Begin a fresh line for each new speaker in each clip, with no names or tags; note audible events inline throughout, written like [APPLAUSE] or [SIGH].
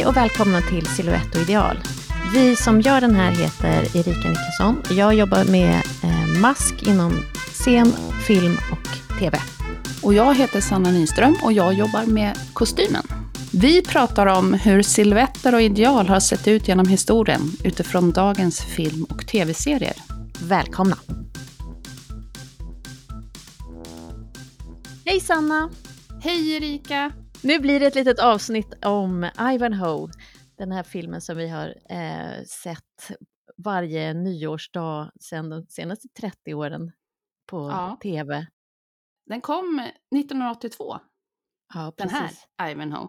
Hej och välkomna till Silhouette och ideal. Vi som gör den här heter Erika Niklasson. Jag jobbar med eh, mask inom scen, film och TV.
Och jag heter Sanna Nyström och jag jobbar med kostymen. Vi pratar om hur silhuetter och ideal har sett ut genom historien utifrån dagens film och tv-serier.
Välkomna! Hej Sanna!
Hej Erika!
Nu blir det ett litet avsnitt om Ivanhoe, den här filmen som vi har eh, sett varje nyårsdag sedan de senaste 30 åren på
Ja.
TV.
Den kom 1982,
Ja,
den här Ivanhoe.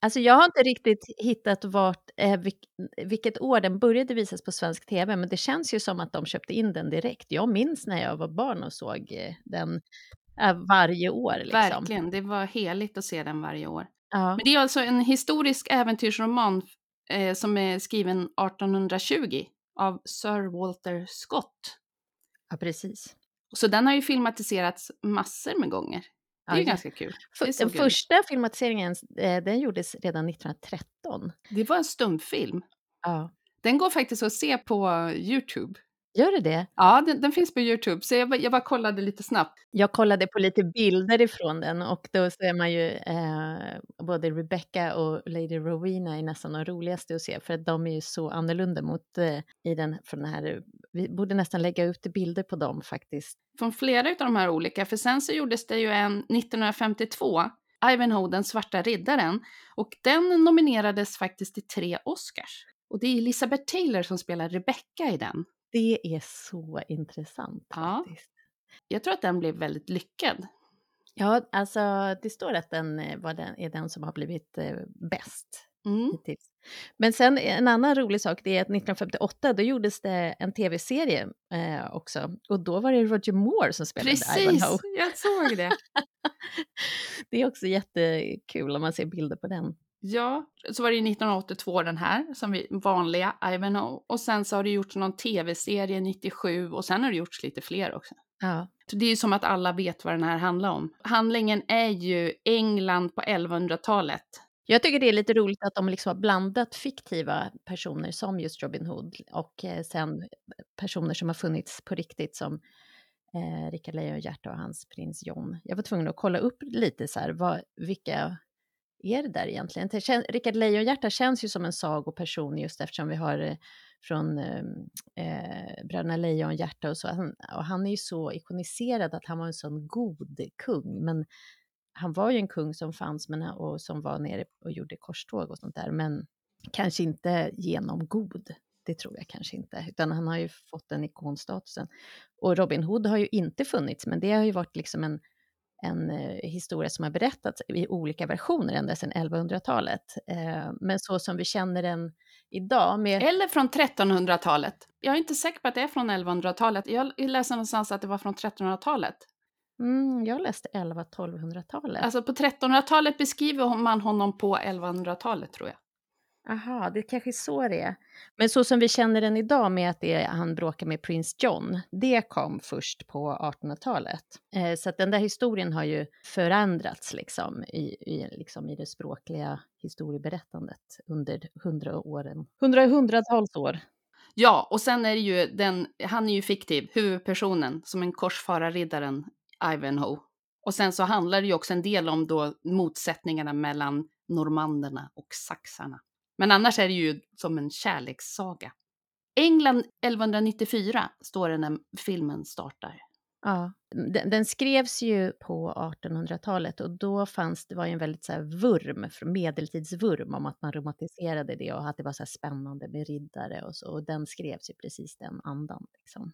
Alltså jag har inte riktigt hittat vart, eh, vilk, vilket år den började visas på svensk TV, men det känns ju som att de köpte in den direkt. Jag minns när jag var barn och såg eh, den varje år. Liksom.
Verkligen, det var heligt att se den varje år.
Ja.
Men det är alltså en historisk äventyrsroman eh, som är skriven 1820 av Sir Walter Scott.
ja, precis.
Så den har ju filmatiserats massor med gånger. Det är ju
Ja,
ganska kul.
Den
kul.
första filmatiseringen eh, den gjordes redan 1913.
Det var en stumfilm.
Ja.
Den går faktiskt att se på YouTube.
Gör det det?
Ja, den, den finns på YouTube, så jag, bara- jag bara kollade lite snabbt.
Jag kollade på lite bilder ifrån den och då ser man ju eh, både Rebecca och Lady Rowena är nästan de roligaste att se för att de är ju så annorlunda mot eh, i den, från den här, vi borde nästan lägga ut bilder på dem faktiskt.
Från flera av de här olika, för sen så gjordes det ju en 1952, Ivanhoe, den svarta riddaren, och den nominerades faktiskt till tre Oscars. Och det är Elizabeth Taylor som spelar Rebecca i den.
Det är så intressant
Ja.
faktiskt.
Jag tror att den blev väldigt lyckad.
Ja, alltså det står att den eh, var den, är den som har blivit eh, bäst
Mm.
hittills. Men sen en annan rolig sak, det är att 1958 då gjordes det en tv-serie eh, också. Och då var det Roger Moore som spelade
Precis,
Ivanhoe.
jag såg det. [LAUGHS]
det är också jättekul om man ser bilder på den.
Ja, så var det ju 1982 den här, som vi, vanliga Ivanhoe. Och sen så har det gjorts någon tv-serie 97 och sen har det gjorts lite fler också.
Ja,
Så det är ju som att alla vet vad den här handlar om. Handlingen är ju England på 1100-talet.
Jag tycker det är lite roligt att de liksom har blandat fiktiva personer som just Robin Hood och eh, sen personer som har funnits på riktigt som eh, Rickard Lejonhjärta och hans prins John. Jag var tvungen att kolla upp lite så här, vad, vilka är det där egentligen? Rickard Lejonhjärta känns ju som en sagoperson just eftersom vi har eh, från ehm, eh, Bröderna Lejonhjärta och så. Han, och han är ju så ikoniserad att han var en sån god kung, men han var ju en kung som fanns men, och som var nere och gjorde korståg och sånt där, men kanske inte genom god. Det tror jag kanske inte, utan han har ju fått den ikonstatusen. Och Robin Hood har ju inte funnits, men det har ju varit liksom en, en eh, historia som har berättats i olika versioner ända sedan 1100-talet. Eh, men så som vi känner den idag med...
Eller från 1300-talet. Jag är inte säker på att det är från 1100-talet. Jag läste någonstans att det var från 1300-talet.
Mm, jag läste 11-1200-talet.
Alltså på 1300-talet beskriver man honom på 1100-talet tror jag.
Aha, det kanske är så det är. Men så som vi känner den idag med att det är, han bråkar med prins John, det kom först på 1800-talet. Eh, så att den där historien har ju förändrats liksom i, i, liksom i det språkliga historieberättandet under hundra åren. Hundra, hundratals år.
Ja, och sen är det ju den, han är ju fiktiv, huvudpersonen, som en korsfararriddaren Ivanhoe. Och sen så handlar det ju också en del om då motsättningarna mellan normanderna och saxarna. Men annars är det ju som en kärlekssaga. England 1194 står det när filmen startar.
Ja, den, den skrevs ju på 1800-talet och då fanns det var ju en väldigt så här vurm, medeltidsvurm om att man romantiserade det och att det var så spännande med riddare och så. Och den skrevs i precis den andan. Liksom.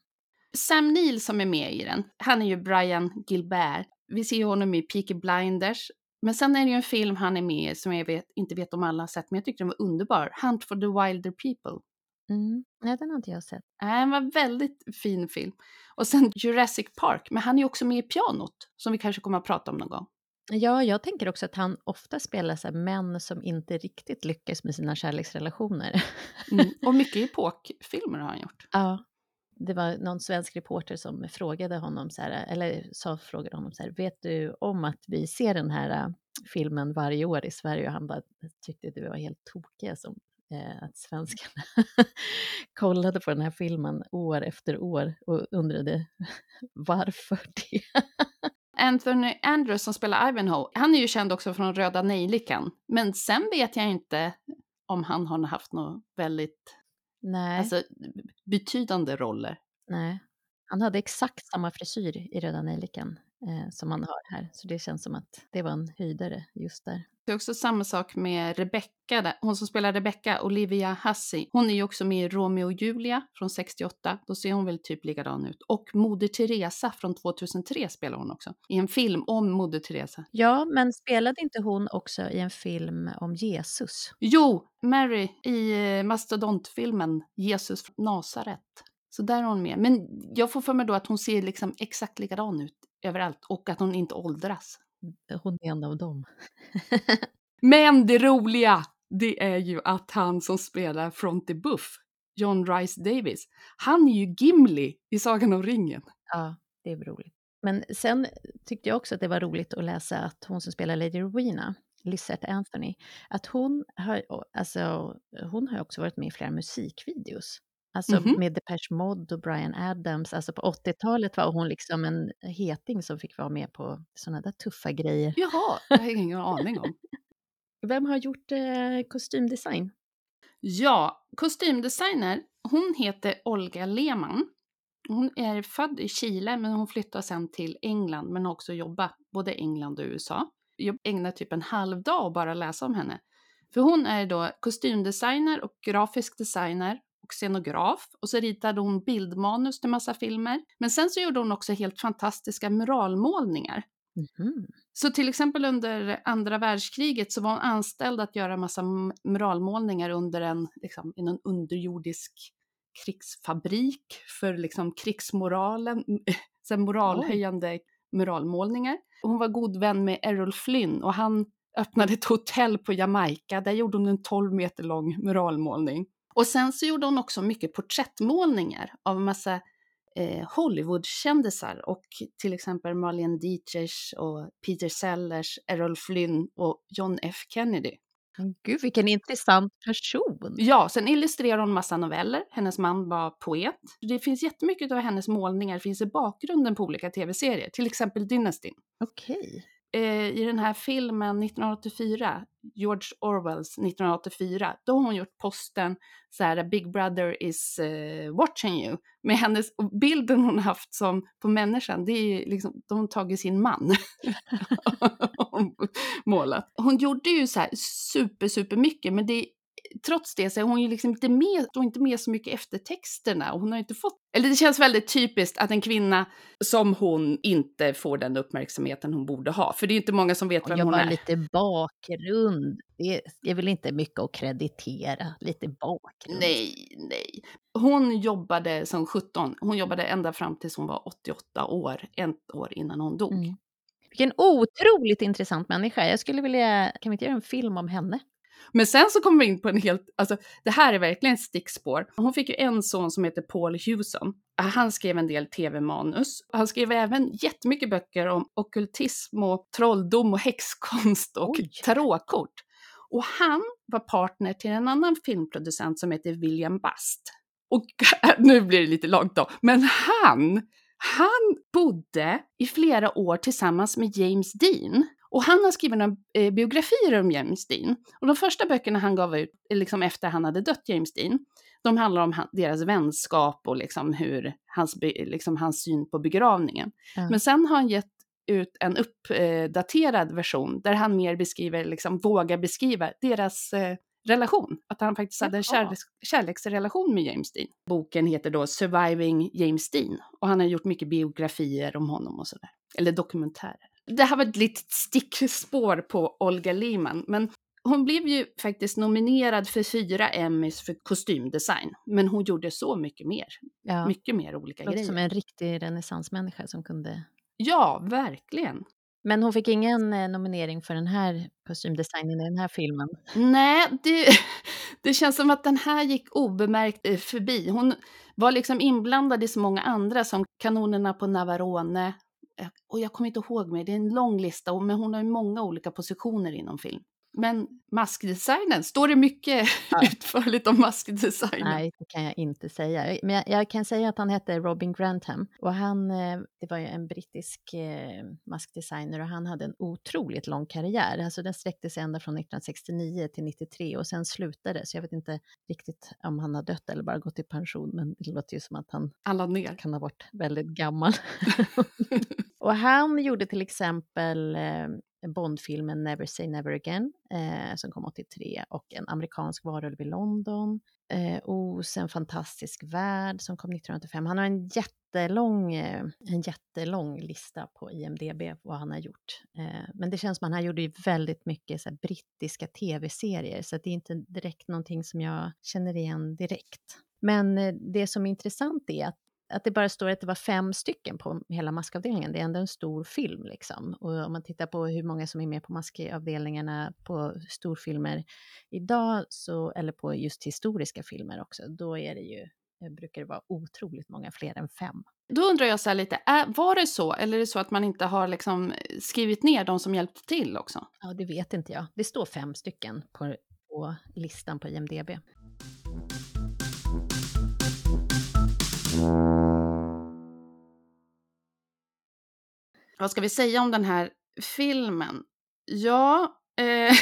Sam Neill som är med i den, han är ju Brian Gilbert. Vi ser ju honom i Peaky Blinders. Men sen är det ju en film han är med i som jag vet, inte vet om alla har sett, men jag tyckte den var underbar. Hunt for the Wilder People.
Mm. Nej, den har inte jag sett.
Äh, Den var väldigt fin film. Och sen Jurassic Park, men han är också med i Pianot, som vi kanske kommer att prata om någon gång.
Ja, jag tänker också att han ofta spelar så män som inte riktigt lyckas med sina kärleksrelationer.
Mm. [LAUGHS] Och mycket epokfilmer har han gjort.
Ja. Det var någon svensk reporter som frågade honom så här, eller sa, frågade honom så här, vet du om att vi ser den här äh, filmen varje år i Sverige och han bara tyckte det var helt tokiga som eh, att svenskarna [LAUGHS] kollade på den här filmen år efter år och undrade [LAUGHS] varför det.
Anthony Andrews som spelar Ivanhoe, han är ju känd också från Röda Nejlikan. Men sen vet jag inte om han har haft något väldigt
Nej.
Alltså, betydande roller.
Nej. Han hade exakt samma frisyr i Röda Nejlikan eh, som han har här, så det känns som att det var en höjdare just där.
Det är också samma sak med Rebecca, hon som spelar Rebecca, Olivia Hussey. Hon är ju också med i Romeo och Julia från 68, då ser hon väl typ likadan ut. Och Moder Teresa från 2003 spelar hon också, i en film om Moder Teresa.
Ja, men spelade inte hon också i en film om Jesus?
Jo, Mary i eh, mastodontfilmen Jesus från Nasaret. Så där är hon med. Men jag får för mig då att hon ser liksom exakt likadan ut överallt och att hon inte åldras.
Hon är en av dem.
Men det roliga, det är ju att han som spelar Fronty Buff, John Rice Davis, han är ju Gimli i Sagan om ringen.
Ja, det är roligt. Men sen tyckte jag också att det var roligt att läsa att hon som spelar Lady Rowena, Lizette Anthony, att hon har, alltså, hon har också varit med i flera musikvideos. Alltså mm -hmm. med Depeche Mode och Brian Adams. Alltså på 80-talet var hon liksom en heting som fick vara med på sådana där tuffa grejer.
Jaha, det har jag ingen aning om.
Vem har gjort eh, kostymdesign?
Ja, kostymdesigner, hon heter Olga Lehmann. Hon är född i Chile men hon flyttade sen till England men har också jobbat både England och USA. Jag ägnar typ en halv dag att bara läsa om henne. För hon är då kostymdesigner och grafisk designer och scenograf och så ritade hon bildmanus till massa filmer. Men sen så gjorde hon också helt fantastiska muralmålningar. Mm. Så till exempel under andra världskriget så var hon anställd att göra massa muralmålningar under en, liksom, i en underjordisk krigsfabrik för liksom krigsmoralen, [LAUGHS] så moralhöjande Oj. muralmålningar. Hon var god vän med Errol Flynn och han öppnade ett hotell på Jamaica. Där gjorde hon en 12 meter lång muralmålning. Och sen så gjorde hon också mycket porträttmålningar av massa eh, Hollywoodkändisar och till exempel Marlene Dietrich och Peter Sellers, Errol Flynn och John F Kennedy.
Gud, vilken intressant person!
Ja, sen illustrerar hon massa noveller. Hennes man var poet. Det finns jättemycket av hennes målningar finns i bakgrunden på olika tv-serier, till exempel Dynasty.
Okej.
Eh, i den här filmen 1984, George Orwells 1984, då har hon gjort posten så här Big Brother is uh, watching you. Med hennes, bilden hon haft som på människan, det är liksom, de har tagit sin man. [LAUGHS] [LAUGHS] målat. Hon gjorde ju så här super, super mycket, men det trots det så är hon ju liksom inte med, hon inte med så mycket efter texterna och hon har inte fått, eller det känns väldigt typiskt att en kvinna som hon inte får den uppmärksamheten hon borde ha, för det är inte många som vet vem hon är.
lite bakgrund, det är väl inte mycket att kreditera, lite bakgrund.
Nej, nej. Hon jobbade som 17, hon jobbade ända fram tills hon var 88 år, ett år innan hon dog. Mm.
Vilken otroligt intressant människa. Jag skulle vilja, kan vi inte göra en film om henne?
Men sen så kommer vi in på en helt, alltså det här är verkligen ett stickspår. Hon fick ju en son som heter Paul Hewson. Han skrev en del tv-manus. Han skrev även jättemycket böcker om okultism och trolldom och häxkonst och Oj. tarotkort. Och han var partner till en annan filmproducent som heter William Bast. Och [LAUGHS] nu blir det lite långt då, men han, han bodde i flera år tillsammans med James Dean. Och han har skrivit några eh, biografier om James Dean. Och de första böckerna han gav ut, eh, liksom efter han hade dött, James Dean, de handlar om han, deras vänskap och liksom hur hans, liksom hans syn på begravningen. Mm. Men sen har han gett ut en uppdaterad version där han mer beskriver, liksom vågar beskriva deras eh, relation. Att han faktiskt hade en kärleks kärleksrelation med James Dean. Boken heter då Surviving James Dean och han har gjort mycket biografier om honom och sådär. Eller dokumentärer det här var ett litet stickspår på Olga Lehmann, men hon blev ju faktiskt nominerad för fyra Emmys för kostymdesign, men hon gjorde så mycket mer. Ja. Mycket mer olika
Låter
grejer.
som en riktig renässansmänniska som kunde...
Ja, verkligen.
Men hon fick ingen eh, nominering för den här kostymdesignen i den här filmen?
Nej, det, [LAUGHS] det känns som att den här gick obemärkt eh, förbi. Hon var liksom inblandad i så många andra som Kanonerna på Navarone, Eh, och jag kommer inte ihåg mig, det är en lång lista, men hon har ju många olika positioner inom film. Men maskdesignen, står det mycket [LAUGHS] ja. utförligt om maskdesignen?
Nej, det kan jag inte säga. Men jag, jag, kan säga att han hette Robin Grantham och han, eh, det var ju en brittisk eh, maskdesigner och han hade en otroligt lång karriär. Alltså den sträckte sig ända från 1969 till 93 och sen slutade, så jag vet inte riktigt om han har dött eller bara gått i pension, men det låter ju som att han kan ha varit väldigt gammal. [LAUGHS] [LAUGHS] och han gjorde till exempel eh, Bondfilmen Never Say Never Again eh, som kom 83 och en amerikansk varulv i London. Eh, Os, en fantastisk värld som kom 1985. Han har en jättelång, eh, en jättelång lista på IMDB vad han har gjort. Eh, men det känns som att han gjorde ju väldigt mycket så här, brittiska tv-serier så det är inte direkt någonting som jag känner igen direkt. Men eh, det som är intressant är att att det bara står att det var fem stycken på hela maskavdelningen. Det är ändå en stor film liksom. Och om man tittar på hur många som är med på maskavdelningarna på storfilmer idag, så, eller på just historiska filmer också, då är det ju eh, brukar det vara otroligt många fler än fem.
Då undrar jag så lite, är, var det så eller är det så att man inte har liksom skrivit ner de som hjälpte till också?
Ja, det vet inte jag. Det står fem stycken på, på listan på IMDB.
Vad ska vi säga om den här filmen? Ja, eh, [LAUGHS]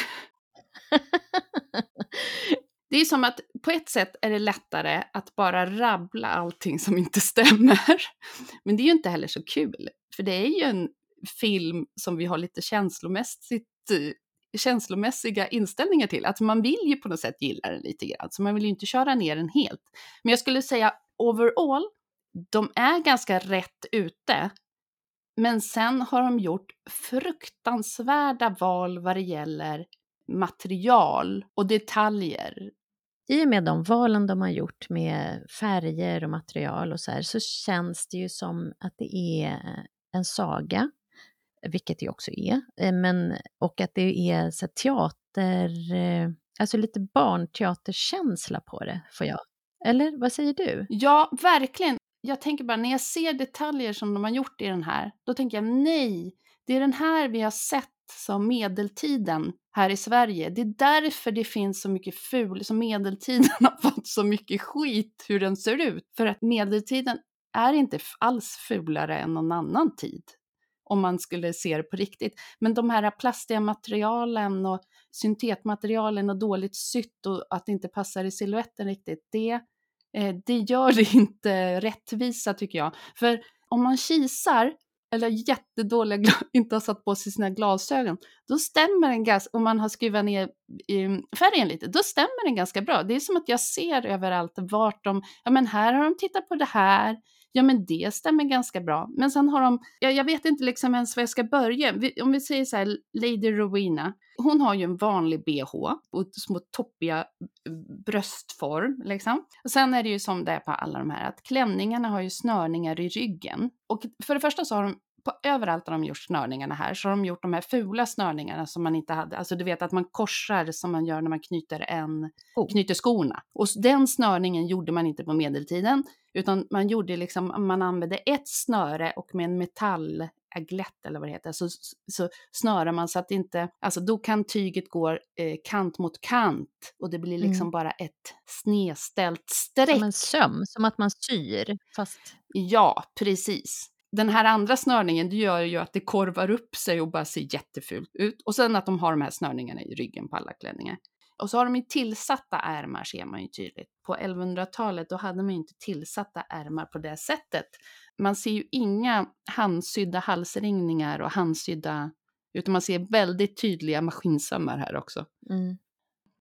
det är som att på ett sätt är det lättare att bara rabbla allting som inte stämmer. Men det är ju inte heller så kul, för det är ju en film som vi har lite känslomässigt eh, känslomässiga inställningar till. Alltså man vill ju på något sätt gilla den lite grann, så man vill ju inte köra ner den helt. Men jag skulle säga overall, de är ganska rätt ute men sen har de gjort fruktansvärda val vad det gäller material och detaljer.
I och med de valen de har gjort med färger och material och så här så känns det ju som att det är en saga, vilket det också är, eh, men, och att det är så teater, eh, alltså lite barnteaterkänsla på det, får jag. Eller vad säger du?
Ja, verkligen jag tänker bara, när jag ser detaljer som de har gjort i den här, då tänker jag nej, det är den här vi har sett som medeltiden här i Sverige. Det är därför det finns så mycket ful, som medeltiden [LAUGHS] har fått så mycket skit hur den ser ut. För att medeltiden är inte alls fulare än någon annan tid om man skulle se det på riktigt. Men de här plastiga materialen och syntetmaterialen och dåligt sytt och att det inte passar i siluetten riktigt, det Eh, det gör det [LAUGHS] inte rättvisa tycker jag. För om man kisar, eller jättedåliga, [LAUGHS] inte har satt på sig sina glasögon, då stämmer den ganska, om man har skruvat ner mm, färgen lite, då stämmer den ganska bra. Det är som att jag ser överallt vart de, ja men här har de tittat på det här, ja men det stämmer ganska bra. Men sen har de, jag, jag vet inte liksom ens var jag ska börja. Vi, om vi säger så här, Lady Rowena, hon har ju en vanlig bh och små toppiga eh, bröstform liksom. Och sen är det ju som det är på alla de här, att klänningarna har ju snörningar i ryggen. Och för det första så har de på överallt har de gjort snörningarna här, så har de gjort de här fula snörningarna som man inte hade. Alltså du vet att man korsar som man gör när man knyter, en, oh. knyter skorna. Och den snörningen gjorde man inte på medeltiden, utan man gjorde liksom, man använde ett snöre och med en metallägglett eller vad det heter, så, så snörar man så att inte, alltså då kan tyget gå eh, kant mot kant och det blir liksom mm. bara ett snedställt streck. Som
en söm, som att man syr, fast...
Ja, precis den här andra snörningen det gör ju att det korvar upp sig och bara ser jättefult ut. Och sen att de har de här snörningarna i ryggen på alla klänningar. Och så har de ju tillsatta ärmar ser man ju tydligt. På 1100-talet då hade man ju inte tillsatta ärmar på det sättet. Man ser ju inga handsydda halsringningar och handsydda, utan man ser väldigt tydliga maskinsömmar här också. Mm.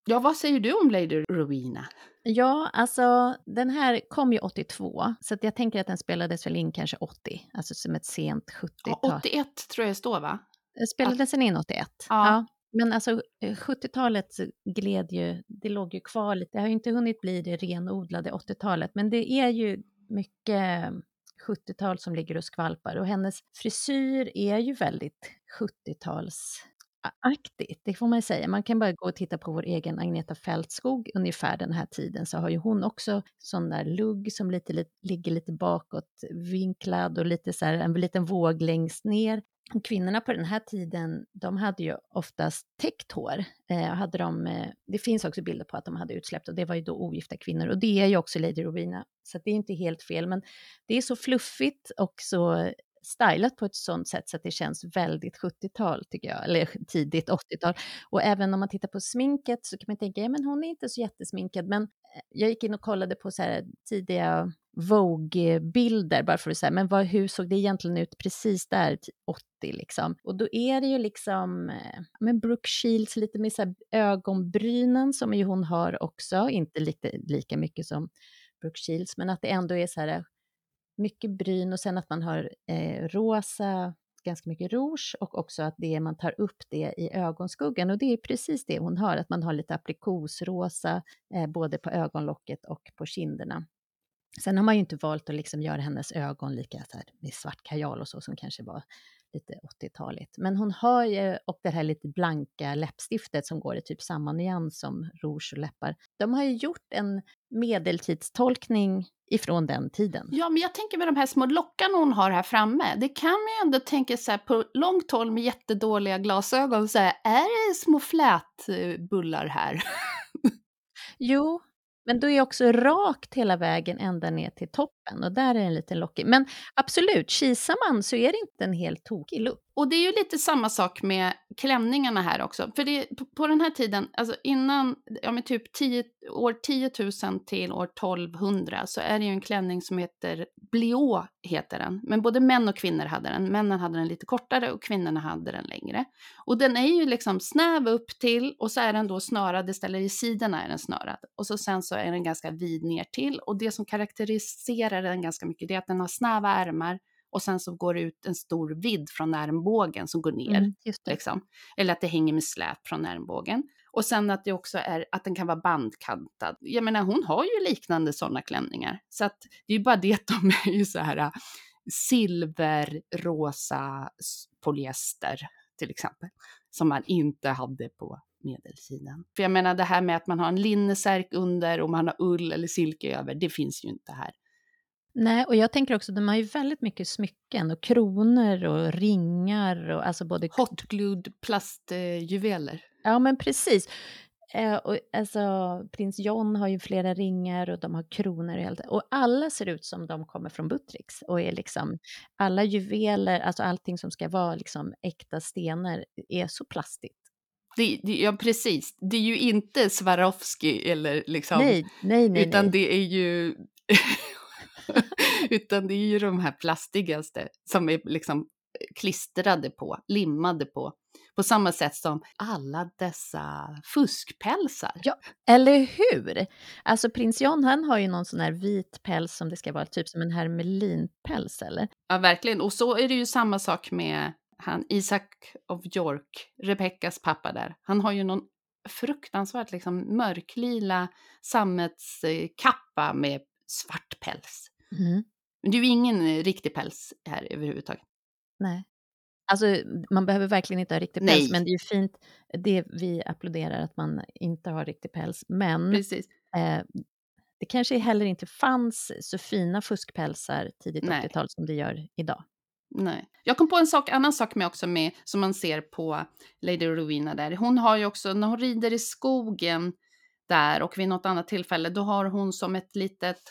Ja, vad säger du om Lady Rowena?
Ja, alltså den här kom ju 82, så jag tänker att den spelades väl in kanske 80, alltså som ett sent 70-tal.
Ja, 81 tror jag det står va?
Spelades den in 81? Ja. ja. Men alltså 70-talet eh, gled ju, det låg ju kvar lite, det har ju inte hunnit bli det renodlade 80-talet, men det är ju mycket 70-tal som ligger och skvalpar och hennes frisyr är ju väldigt 70-tals aktigt, det får man säga. Man kan bara gå och titta på vår egen Agneta Fältskog ungefär den här tiden så har ju hon också sån där lugg som lite, lite, ligger lite bakåt vinklad och lite så här, en liten våg längst ner. Kvinnorna på den här tiden, de hade ju oftast täckt hår. Eh, hade de, eh, det finns också bilder på att de hade utsläppt och det var ju då ogifta kvinnor och det är ju också Lady Rowena, så det är inte helt fel. Men det är så fluffigt och så stylat på ett sånt sätt så att det känns väldigt 70-tal tycker jag, eller tidigt 80-tal. Och även om man tittar på sminket så kan man tänka, ja men hon är inte så jättesminkad, men eh, jag gick in och kollade på så här tidiga Vogue-bilder bara för att säga, men vad, hur såg det egentligen ut precis där, 80 liksom? Och då är det ju liksom, eh, men Brooke Shields lite med så här ögonbrynen som ju hon har också, inte lite, lika mycket som Brooke Shields, men att det ändå är så här mycket bryn och sen att man har eh, rosa, ganska mycket rouge och också att det man tar upp det i ögonskuggan och det är precis det hon har, att man har lite aprikosrosa eh, både på ögonlocket och på kinderna. Sen har man ju inte valt att liksom göra hennes ögon lika så här, med svart kajal och så som kanske var lite 80-taligt. Men hon har ju, och det här lite blanka läppstiftet som går i typ samma nyans som rouge och läppar. De har ju gjort en medeltidstolkning ifrån den tiden.
Ja, men jag tänker med de här små lockarna hon har här framme, det kan man ju ändå tänka sig på långt håll med jättedåliga glasögon, så här, är det små flätbullar här? [LAUGHS]
jo, men då är också rakt hela vägen ända ner till toppen och där är den lite lockig. Men absolut, kisar man så är det inte en helt tokig look.
Och det är ju lite samma sak med klänningarna här också. För det, på, på den här tiden, alltså innan, ja men typ 10, år 10 000 till år 1200 så är det ju en klänning som heter blå. heter den. Men både män och kvinnor hade den. Männen hade den lite kortare och kvinnorna hade den längre. Och den är ju liksom snäv upp till och så är den då snörad istället i sidorna är den snörad. Och så sen så är den ganska vid ner till. Och det som karaktäriserar den ganska mycket det är att den har snäva ärmar och sen så går det ut en stor vidd från armbågen som går ner. Mm, liksom. Eller att det hänger med släp från armbågen. Och sen att det också är att den kan vara bandkantad. Jag menar hon har ju liknande sådana klänningar. Så att det är ju bara det att de är ju så här äh, silverrosa polyester till exempel. Som man inte hade på medeltiden. För jag menar det här med att man har en linnesärk under och man har ull eller silke över, det finns ju inte här.
Nej, och jag tänker också, de har ju väldigt mycket smycken och kronor och ringar och alltså både...
Hot glued plastjuveler.
ja, men precis. Eh, och alltså, prins John har ju flera ringar och de har kronor och allt. Och alla ser ut som de kommer från Buttricks och är liksom, alla juveler, alltså allting som ska vara liksom äkta stenar är så plastigt.
Det, det, ja, precis. Det är ju inte Swarovski eller liksom...
Nej, nej, nej.
Utan
nej.
det är ju [LAUGHS] Utan det är ju de här plastigaste som är liksom klistrade på, limmade på. På samma sätt som alla dessa fuskpälsar.
Ja, eller hur? Alltså prins John han har ju någon sån här vit päls som det ska vara, typ som en hermelinpäls eller?
Ja, verkligen. Och så är det ju samma sak med han Isaac of York, Rebeckas pappa där. Han har ju någon fruktansvärt liksom mörklila sammetskappa med svart päls. Mm. Men det är ju ingen eh, riktig päls här överhuvudtaget.
Nej. Alltså, man behöver verkligen inte ha riktig päls, Nej. men det är ju fint. Det vi applåderar att man inte har riktig päls. Men. Eh, det kanske heller inte fanns så fina fuskpälsar tidigt 80-tal som det gör idag.
Nej. Jag kom på en sak, annan sak med också med, som man ser på Lady Rowena där. Hon har ju också, när hon rider i skogen där och vid något annat tillfälle, då har hon som ett litet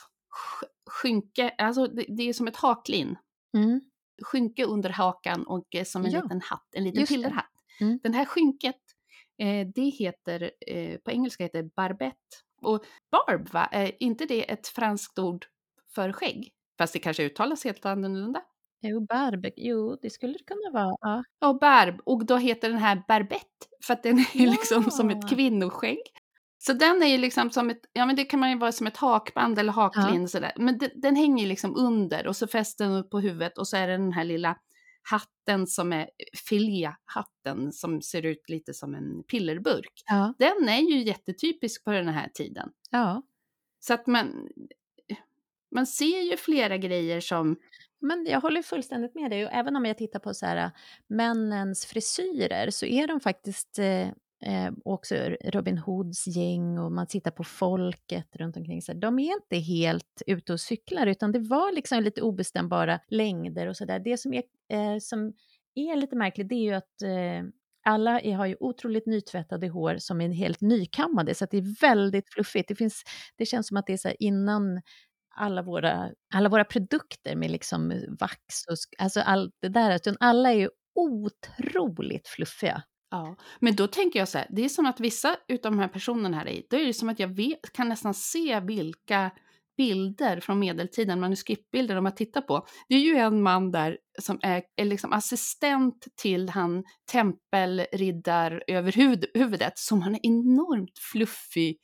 skynke, alltså det, det är som ett haklin. Mm. Skynke under hakan och eh, som en ja. liten hatt, en liten pillerhatt. Mm. Den här skynket, eh, det heter, eh, på engelska heter barbett. Och barb, va? är inte det ett franskt ord för skägg? Fast det kanske uttalas helt annorlunda.
Jo, barb, jo det skulle det kunna vara. Ja,
ja barb, och då heter den här barbett för att den är [LAUGHS] ja. liksom som ett kvinnoskägg. Så den är ju liksom som ett, ja men det kan man ju vara som ett hakband eller haklin sådär. Men den, den hänger liksom under och så fäster den upp på huvudet och så är det den här lilla hatten som är filéhatten som ser ut lite som en pillerburk. Ja. Den är ju jättetypisk på den här tiden.
Ja.
Så att man, man ser ju flera grejer som
men jag håller fullständigt med dig. Och även om jag tittar på så här, männens frisyrer så är de faktiskt eh, eh, också Robin Hoods gäng och man tittar på folket runt omkring. Så de är inte helt ute och cyklar utan det var liksom lite obestämbara längder och sådär. Det som är, eh, som är lite märkligt det är ju att eh, alla är, har ju otroligt nytvättade hår som är helt nykammade så att det är väldigt fluffigt. Det, finns, det känns som att det är så här innan alla våra, alla våra produkter med liksom vax och alltså allt det där, utan alla är ju otroligt fluffiga.
Ja, men då tänker jag så här, det är som att vissa av de här personerna här i, då är det som att jag vet, kan nästan se vilka bilder från medeltiden, manuskriptbilder de har tittat på. Det är ju en man där som är, är liksom assistent till han tempelriddar över huvud, huvudet som har en enormt fluffig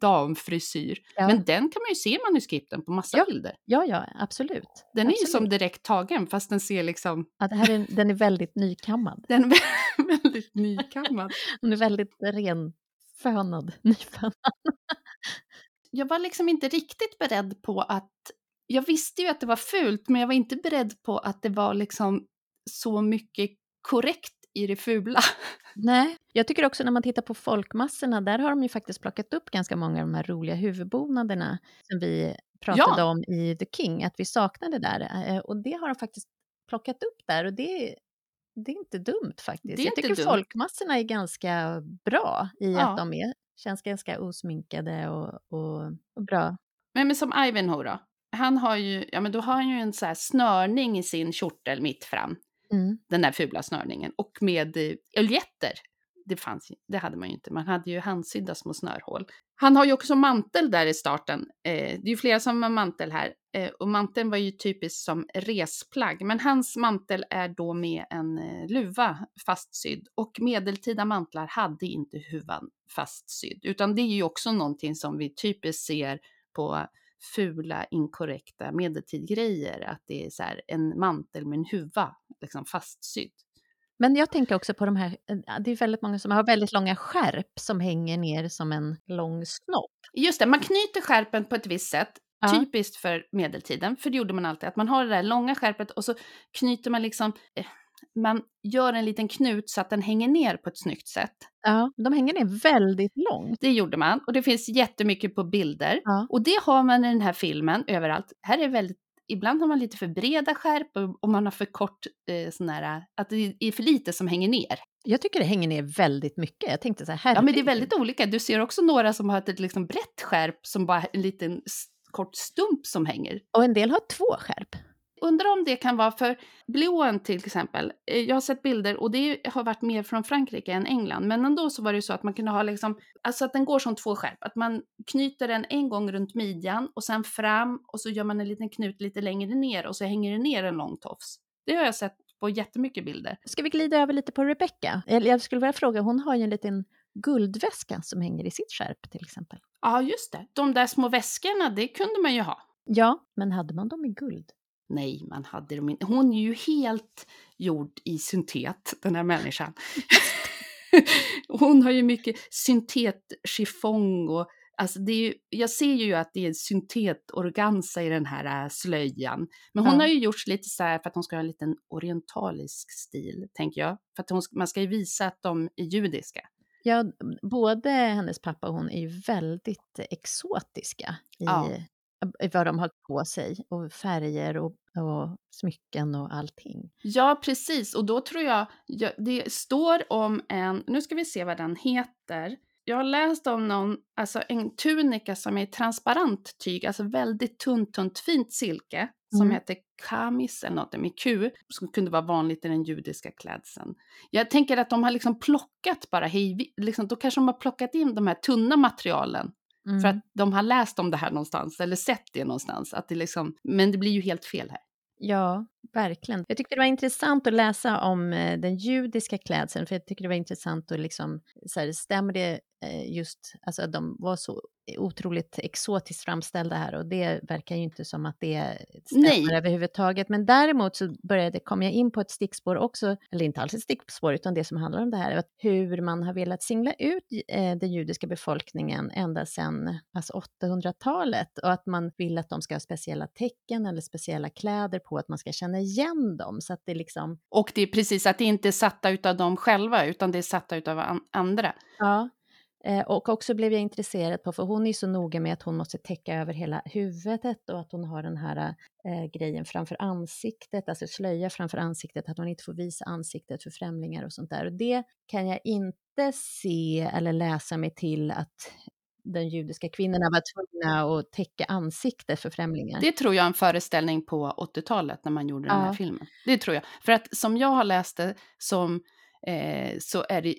damfrisyr. Ja. Men den kan man ju se i manuskripten på massa
ja.
bilder.
Ja, ja, absolut.
Den
absolut.
är ju som direkt tagen fast den ser liksom...
Ja, det här är, den är väldigt nykammad. [LAUGHS]
Den är väldigt nykammad. [LAUGHS]
den är väldigt renfönad, [LAUGHS] nyfönad
jag var liksom inte riktigt beredd på att... Jag visste ju att det var fult, men jag var inte beredd på att det var liksom så mycket korrekt i det fula. [LAUGHS]
Nej, jag tycker också när man tittar på folkmassorna, där har de ju faktiskt plockat upp ganska många av de här roliga huvudbonaderna som vi pratade ja. om i The King, att vi saknade där. Eh, och det har de faktiskt plockat upp där och det, det är inte dumt faktiskt. jag tycker dumt. folkmassorna är ganska bra i ja. att de är Känns ganska osminkade och, och, och bra.
Men, men som Ivanhoe då? Han har ju, ja men då har han ju en så snörning i sin kjortel mitt fram. Mm. Den där fula snörningen. Och med eh, öljetter. Det, fanns, det hade man ju inte, man hade ju handsydda små snörhål. Han har ju också mantel där i starten. Eh, det är ju flera som har mantel här. Eh, och manteln var ju typiskt som resplagg. Men hans mantel är då med en eh, luva fastsydd. Och medeltida mantlar hade inte huvan fastsydd. Utan det är ju också någonting som vi typiskt ser på fula, inkorrekta medeltidgrejer. Att det är så här en mantel med en huva liksom fastsydd.
Men jag tänker också på de här, eh, det är väldigt många som har väldigt långa skärp som hänger ner som en lång snopp.
Just det, man knyter skärpen på ett visst sätt, ja. typiskt för medeltiden, för det gjorde man alltid, att man har det där långa skärpet och så knyter man liksom, eh, man gör en liten knut så att den hänger ner på ett snyggt sätt.
Ja, de hänger ner väldigt långt.
Det gjorde man och det finns jättemycket på bilder. Ja. Och det har man i den här filmen överallt. Här är väldigt ibland har man lite för breda skärp och man har för kort eh, sån här, att det är för lite som hänger ner.
Jag tycker det hänger ner väldigt mycket. Jag tänkte så här,
Ja, men det är väldigt olika. Du ser också några som har ett liksom brett skärp som bara en liten kort stump som hänger.
Och en del har två skärp.
Undrar om det kan vara för Blåen till exempel. Eh, jag har sett bilder och det har varit mer från Frankrike än England. Men ändå så var det så att man kunde ha liksom, alltså att den går som två skärp. Att man knyter den en gång runt midjan och sen fram och så gör man en liten knut lite längre ner och så hänger det ner en lång tofs. Det har jag sett på jättemycket bilder.
Ska vi glida över lite på Rebecca? Jag skulle vilja fråga, hon har ju en liten guldväska som hänger i sitt skärp till exempel.
Ja, just det. De där små väskorna, det kunde man ju ha.
Ja, men hade man dem i guld?
Nej, man hade dem inte. Hon är ju helt gjord i syntet, den här människan. [LAUGHS] Hon har ju mycket syntetchiffong och Alltså det ju, jag ser ju att det är syntetorganza i den här äh, slöjan. Men hon ja. har ju gjorts lite så här för att hon ska ha en liten orientalisk stil, tänker jag. För att hon, man ska ju visa att de är judiska.
Ja, både hennes pappa och hon är ju väldigt exotiska i ja vad de har på sig och färger och, och smycken och allting.
Ja, precis. Och då tror jag, ja, det står om en, nu ska vi se vad den heter. Jag har läst om någon, alltså en tunika som är transparent tyg, alltså väldigt tunt, tunt, fint silke mm. som heter kamis eller något med Q, som kunde vara vanligt i den judiska klädseln. Jag tänker att de har liksom plockat bara, hej, liksom, då kanske de har plockat in de här tunna materialen Mm. För att de har läst om det här någonstans eller sett det någonstans. Att det liksom, men det blir ju helt fel här.
Ja, verkligen. Jag tyckte det var intressant att läsa om eh, den judiska klädseln, för jag tycker det var intressant att liksom, så här, stämmer det eh, just, alltså de var så otroligt exotiskt framställda här och det verkar ju inte som att det stämmer
Nej.
överhuvudtaget. Men däremot så började, kom jag in på ett stickspår också, eller inte alls ett stickspår, utan det som handlar om det här, att hur man har velat singla ut eh, den judiska befolkningen ända sedan alltså 800-talet och att man vill att de ska ha speciella tecken eller speciella kläder på, att man ska känna igen dem. Så att det liksom...
Och det är precis att det inte är satta utav dem själva, utan det är satta utav an andra.
Ja, Eh, och också blev jag intresserad på, för hon är så noga med att hon måste täcka över hela huvudet och att hon har den här eh, grejen framför ansiktet, alltså slöja framför ansiktet, att hon inte får visa ansiktet för främlingar och sånt där. Och det kan jag inte se eller läsa mig till att de judiska kvinnorna var tvungna att täcka ansiktet för främlingar.
Det tror jag är en föreställning på 80-talet när man gjorde ja. den här filmen. Det tror jag. För att som jag har läst det som, eh, så är det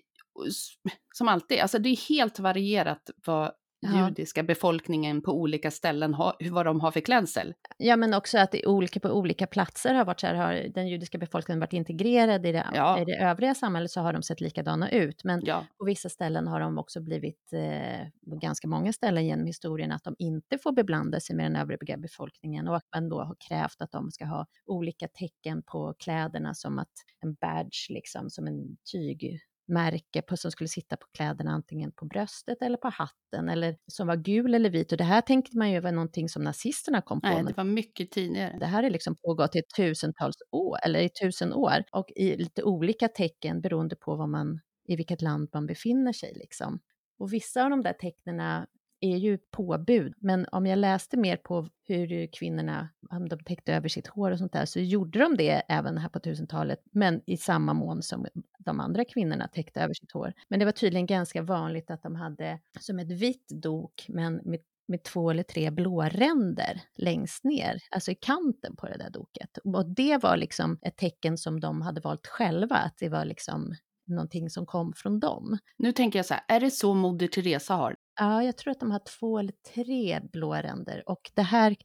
som alltid, alltså det är helt varierat vad ja. judiska befolkningen på olika ställen har, vad de har för klädsel.
Ja, men också att det är olika på olika platser har varit så här, har den judiska befolkningen varit integrerad i det, ja. i det övriga samhället så har de sett likadana ut. Men ja. på vissa ställen har de också blivit, eh, ganska många ställen genom historien, att de inte får beblanda sig med den övriga befolkningen och att man då har krävt att de ska ha olika tecken på kläderna som att en badge, liksom som en tyg märke på, som skulle sitta på kläderna antingen på bröstet eller på hatten eller som var gul eller vit. Och det här tänkte man ju var någonting som nazisterna kom på.
Nej, det var mycket tidigare.
Det här är liksom pågått i tusentals år, eller i tusen år och i lite olika tecken beroende på vad man, i vilket land man befinner sig liksom. Och vissa av de där tecknena är ju påbud. Men om jag läste mer på hur kvinnorna, om de täckte över sitt hår och sånt där, så gjorde de det även här på 1000-talet, men i samma mån som de andra kvinnorna täckte över sitt hår. Men det var tydligen ganska vanligt att de hade som ett vitt dok, men med med två eller tre blåränder längst ner, alltså i kanten på det där doket. Och det var liksom ett tecken som de hade valt själva, att det var liksom någonting som kom från dem.
Nu tänker jag så här, är det så Moder Teresa har
Ja, jag tror att de har två eller tre blåa ränder. Och det här,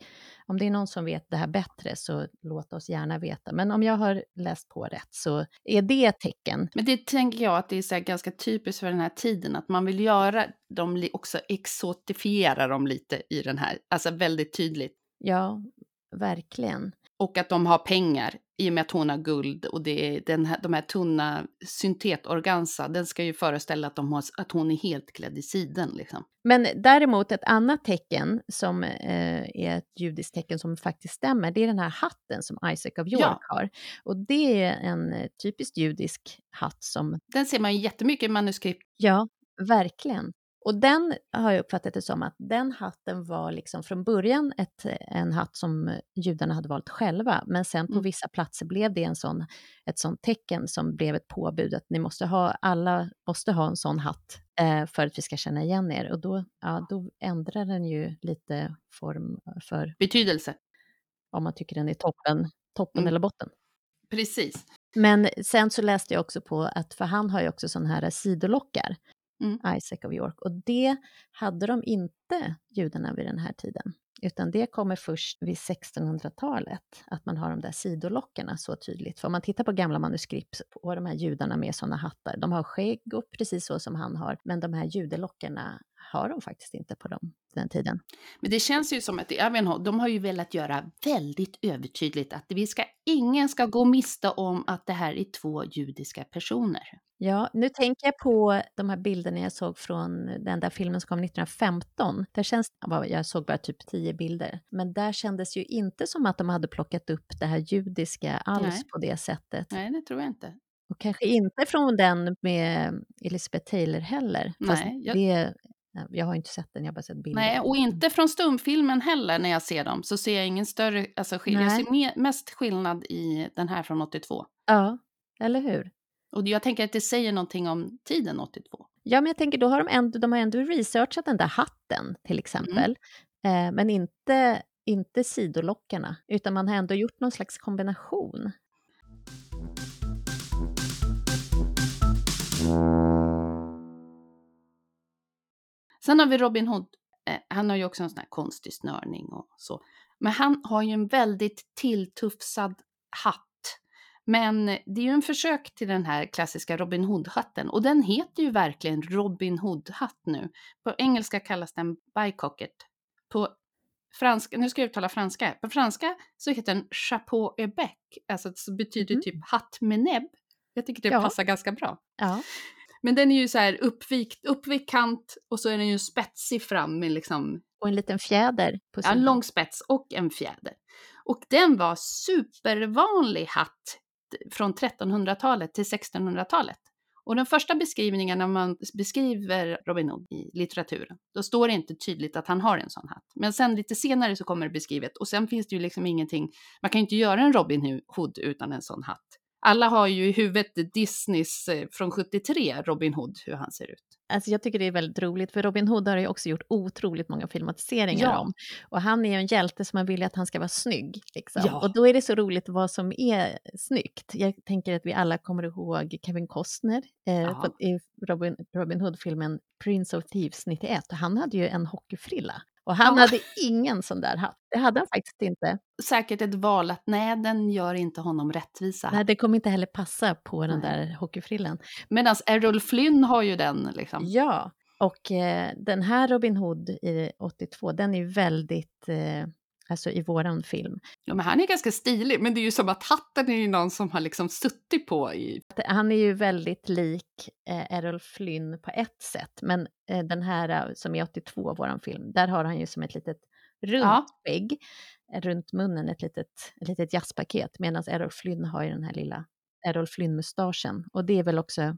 om det är någon som vet det här bättre så låt oss gärna veta. Men om jag har läst på rätt så är det ett tecken.
Men det tänker jag att det är så ganska typiskt för den här tiden, att man vill göra dem också exotifiera dem lite i den här, alltså väldigt tydligt.
Ja, verkligen.
Och att de har pengar i och med att hon har guld och det är den här, de här tunna syntetorganza, den ska ju föreställa att, de har, att hon är helt klädd i siden. Liksom.
Men däremot ett annat tecken som eh, är ett judiskt tecken som faktiskt stämmer, det är den här hatten som Isaac of York ja. har. Och det är en eh, typiskt judisk hatt som...
Den ser man ju jättemycket i manuskript.
Ja, verkligen. Och den har jag uppfattat det som att den hatten var liksom från början ett, en hatt som judarna hade valt själva, men sen på mm. vissa platser blev det en sån, ett sånt tecken som blev ett påbud att ni måste ha, alla måste ha en sån hatt eh, för att vi ska känna igen er. Och då, ja, då ändrar den ju lite form för...
Betydelse.
Om man tycker den är toppen, toppen mm. eller botten.
Precis.
Men sen så läste jag också på att, för han har ju också sådana här sidolockar mm. Isaac of York. Och det hade de inte, judarna, vid den här tiden. Utan det kommer först vid 1600-talet, att man har de där sidolockarna så tydligt. För om man tittar på gamla manuskript och de här judarna med sådana hattar, de har skägg och precis så som han har, men de här judelockarna har de faktiskt inte på dem, den tiden.
Men det känns ju som att de har ju velat göra väldigt övertydligt att vi ska, ingen ska gå miste om att det här är två judiska personer.
Ja, nu tänker jag på de här bilderna jag såg från den där filmen som kom 1915. Där känns, jag såg bara typ tio bilder, men där kändes ju inte som att de hade plockat upp det här judiska alls Nej. på det sättet.
Nej, det tror jag inte.
Och kanske inte från den med Elizabeth Taylor heller. Nej, jag... det jag har inte sett den, jag har bara sett bilder.
Nej, och inte från stumfilmen heller när jag ser dem. Så ser jag ingen större alltså, skillnad. Jag ser mest skillnad i den här från 82.
Ja, eller hur?
Och jag tänker att det säger någonting om tiden 82.
Ja, men jag tänker då har de ändå, de har ändå researchat den där hatten till exempel. Mm. Eh, men inte, inte sidolockarna, utan man har ändå gjort någon slags kombination.
Sen har vi Robin Hood. Eh, han har ju också en sån här konstig snörning och så. Men han har ju en väldigt tilltufsad hatt. Men det är ju en försök till den här klassiska Robin Hood-hatten och den heter ju verkligen Robin Hood-hatt nu. På engelska kallas den bicocket. På franska, nu ska jag uttala franska, på franska så heter den chapeau et bec, alltså det betyder
Mhm.
typ hatt med näbb. Jag tycker det
Ja.
passar ganska bra.
Ja.
Men den är ju så här uppvikt, uppvikt kant och så är den ju spetsig fram med liksom
Och en liten fjäder på
ja, en lång spets och en fjäder. Och den var supervanlig hatt från 1300-talet till 1600-talet. Och den första beskrivningen när man beskriver Robin Hood i litteraturen, då står det inte tydligt att han har en sån hatt. Men sen lite senare så kommer det beskrivet och sen finns det ju liksom ingenting, man kan ju inte göra en Robin Hood utan en sån hatt. Alla har ju i huvudet Disneys eh, från 73 Robin Hood, hur han ser ut.
Alltså jag tycker det är väldigt roligt, för Robin Hood har ju också gjort otroligt många filmatiseringar
Ja.
om. Och han är ju en hjälte som man vill att han ska vara snygg. Liksom.
Ja.
Och då är det så roligt vad som är snyggt. Jag tänker att vi alla kommer ihåg Kevin Costner eh, på, i Robin, Robin Hood-filmen Prince of Thieves 91. Och han hade ju en hockeyfrilla. Och han hade ingen sån där hatt. Det hade han faktiskt inte.
Säkert ett val att nej, den gör inte honom rättvisa.
Nej, det kommer inte heller passa på den
Nej.
där hockeyfrillan.
Medan Errol Flynn har ju den liksom.
Ja, och eh, den här Robin Hood i 82, den är väldigt, eh, alltså i våran film.
Ja, men han är ganska stilig, men det är ju som att hatten är ju någon som har liksom suttit på i...
Han är ju väldigt lik eh, Errol Flynn på ett sätt, men eh, den här eh, som är 82, våran film, där har han ju som ett litet runt skägg, eh, runt munnen ett litet, ett litet jazzpaket, medan Errol Flynn har ju den här lilla Errol Flynn-mustaschen. Och det är väl också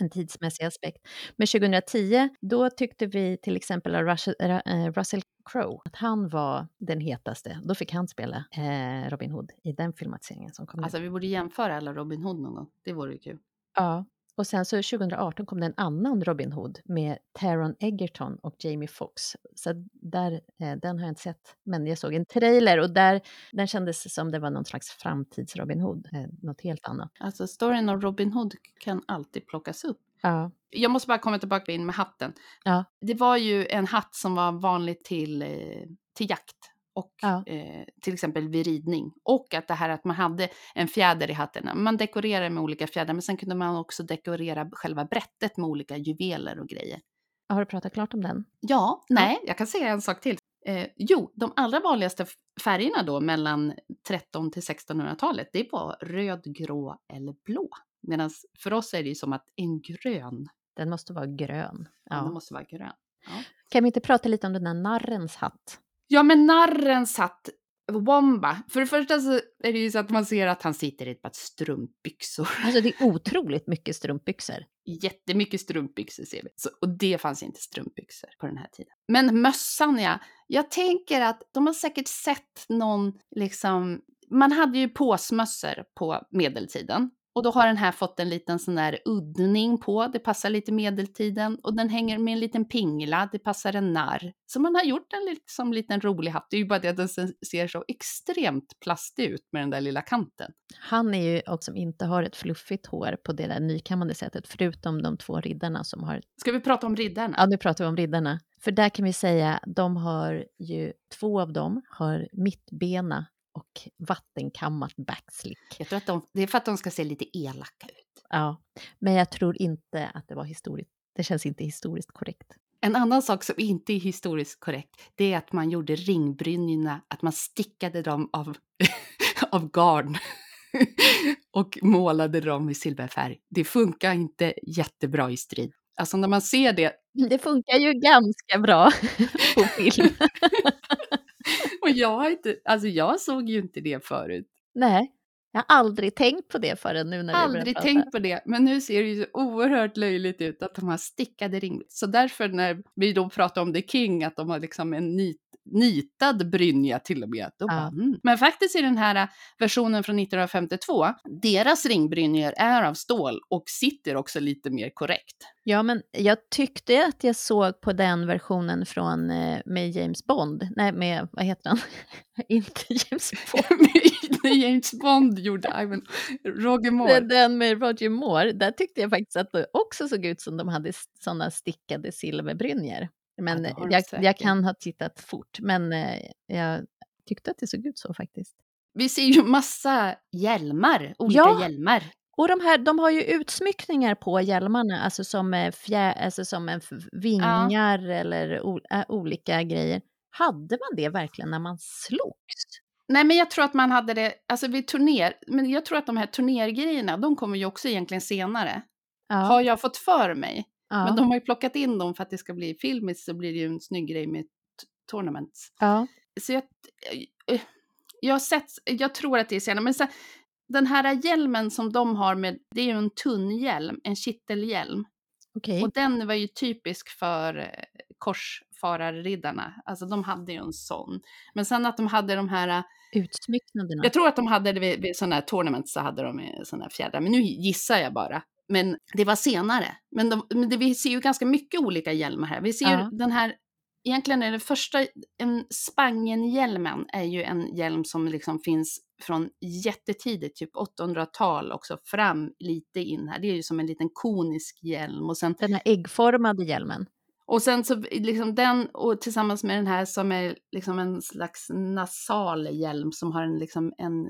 en tidsmässig aspekt. Men 2010, då tyckte vi till exempel att Russell, eh, Russell Crowe, att han var den hetaste. Då fick han spela eh, Robin Hood i den filmatiseringen som kom
Alltså
ut.
vi borde jämföra alla Robin Hood någon gång. Det vore ju kul.
Ja. Och sen så 2018 kom det en annan Robin Hood med Taron Egerton och Jamie Foxx. Så där, eh, den har jag inte sett, men jag såg en trailer och där, den kändes som det var någon slags framtids-Robin Hood, eh, något helt annat.
Alltså storyn av Robin Hood kan alltid plockas upp.
Ja,
Jag måste bara komma tillbaka in med hatten.
Ja.
Det var ju en hatt som var vanlig till, eh, till jakt och
Ja.
eh, till exempel vid ridning. Och att det här att man hade en fjäder i hatten. Man dekorerade med olika fjädrar men sen kunde man också dekorera själva brättet med olika juveler och grejer.
har du pratat klart om den?
Ja, nej, jag kan säga en sak till. Eh, jo, de allra vanligaste färgerna då mellan 13 till 1600-talet, det var röd, grå eller blå. Medan för oss är det ju som att en grön,
Den måste vara grön.
ja.
Ja.
den måste vara grön.
Kan vi inte prata lite om den där narrens hatt?
Ja, men narren satt Womba. För det första så är det ju så att man ser att han sitter i ett par strumpbyxor. [LAUGHS]
Alltså det är otroligt mycket strumpbyxor.
Jättemycket strumpbyxor ser vi. Så, och det fanns inte strumpbyxor på den här tiden. Men mössan ja, jag tänker att de har säkert sett någon liksom, man hade ju påsmössor på medeltiden. Och då har den här fått en liten sån där uddning på, det passar lite medeltiden. Och den hänger med en liten pingla, det passar en narr. Så man har gjort en liksom liten rolig hatt. Det är ju bara det att den ser så extremt plastig ut med den där lilla kanten.
Han är ju också som inte har ett fluffigt hår på det där nykammade sättet, förutom de två riddarna som har...
Ska vi prata om riddarna?
Ja, nu pratar vi om riddarna. För där kan vi säga, de har ju, två av dem har mittbena och vattenkammat backslick.
Jag tror att de, det är för att de ska se lite elaka ut.
Ja, men jag tror inte att det var historiskt. Det känns inte historiskt korrekt.
En annan sak som inte är historiskt korrekt, det är att man gjorde ringbrynjorna, att man stickade dem av, [LAUGHS] av garn [LAUGHS] och målade dem i silverfärg. Det funkar inte jättebra i strid. Alltså när man ser det,
Det funkar ju ganska bra [LAUGHS] på film.
Och jag har inte, alltså jag såg ju inte det förut.
Nej, jag har aldrig tänkt på det förrän nu när vi
Aldrig
prata.
tänkt på det, men nu ser det ju så oerhört löjligt ut att de har stickade ring. Så därför när vi då pratar om The King, att de har liksom en nit, nitad brynja till och med. Då bara, mm. Men faktiskt i den här äh, versionen från 1952, deras ringbrynjor är av stål och sitter också lite mer korrekt.
Ja, men jag tyckte att jag såg på den versionen från eh, med James Bond. Nej, med, vad heter han? [LAUGHS] Inte James [LAUGHS] Bond.
När James Bond gjorde Ivan, Roger Moore.
Den med Roger Moore, där tyckte jag faktiskt att det också såg ut som de hade sådana stickade silverbrynjor. Men
de
jag, jag kan ha tittat fort, men eh, jag tyckte att det såg ut så faktiskt.
vi ser ju massa hjälmar, olika
Ja.
hjälmar.
Och de här, de har ju utsmyckningar på hjälmarna, alltså som, eh, fjä, alltså som vingar eller o, ä, olika grejer. Hade man det verkligen när man slogs?
Nej, men jag tror att man hade det, alltså vid turner, men jag tror att de här turnergrejerna, de kommer ju också egentligen senare.
Ja,
Har jag fått för mig.
Ja,
Men de har ju plockat in dem för att det ska bli filmiskt så blir det ju en snygg grej med tournaments.
ja,
Så jag, eh, jag har sett, jag tror att det är senare, men sen, den här hjälmen som de har med, det är ju en tunn hjälm, en kittelhjälm.
okej.
Och den var ju typisk för eh, korsfararriddarna, alltså de hade ju en sån. Men sen att de hade de här, eh,
Utsmycknaderna.
jag tror att de hade det vid, vid sådana här tournaments så hade de sådana här fjädrar, men nu gissar jag bara. Men det var senare. Men, de, men det, vi ser ju ganska mycket olika hjälmar här. Vi ser
Ja.
ju den här, egentligen är det första, en Spangenhjälmen är ju en hjälm som liksom finns från jättetidigt, typ 800-tal också, fram lite in här. Det är ju som en liten konisk hjälm. Och sen,
Den här äggformade hjälmen.
och sen så liksom den och tillsammans med den här som är liksom en slags nasal hjälm som har en liksom en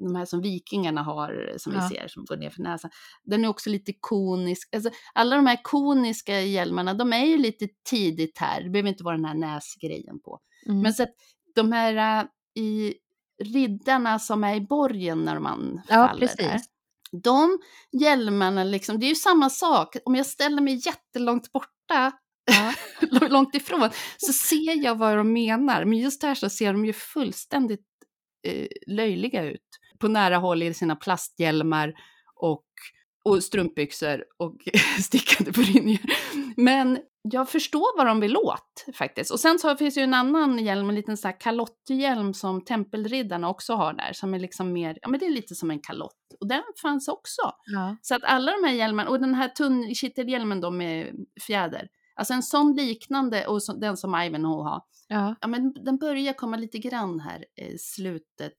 de här som vikingarna har, som
Ja.
vi ser, som går ner för näsan. Den är också lite konisk. Alltså, alla de här koniska hjälmarna, de är ju lite tidigt här. Det behöver inte vara den här näsgrejen på.
Mm.
Men så att de här äh, i riddarna som är i borgen när man
ja,
faller där. De hjälmarna, liksom, det är ju samma sak. Om jag ställer mig jättelångt borta,
Ja. [LAUGHS]
långt ifrån, så ser jag vad de menar. Men just här så ser de ju fullständigt eh, löjliga ut. På nära håll i sina plasthjälmar och, och strumpbyxor och [LAUGHS] stickade brynjor. Men jag förstår vad de vill åt faktiskt. Och sen så finns det ju en annan hjälm, en liten så här kalotthjälm som tempelriddarna också har där, som är liksom mer, ja men det är lite som en kalott. Och den fanns också.
Ja.
Så att alla de här hjälmarna, och den här tunn kittelhjälmen då med fjäder, alltså en sån liknande och så, den som Ivanhoe har,
Ja.
ja men den börjar komma lite grann här i slutet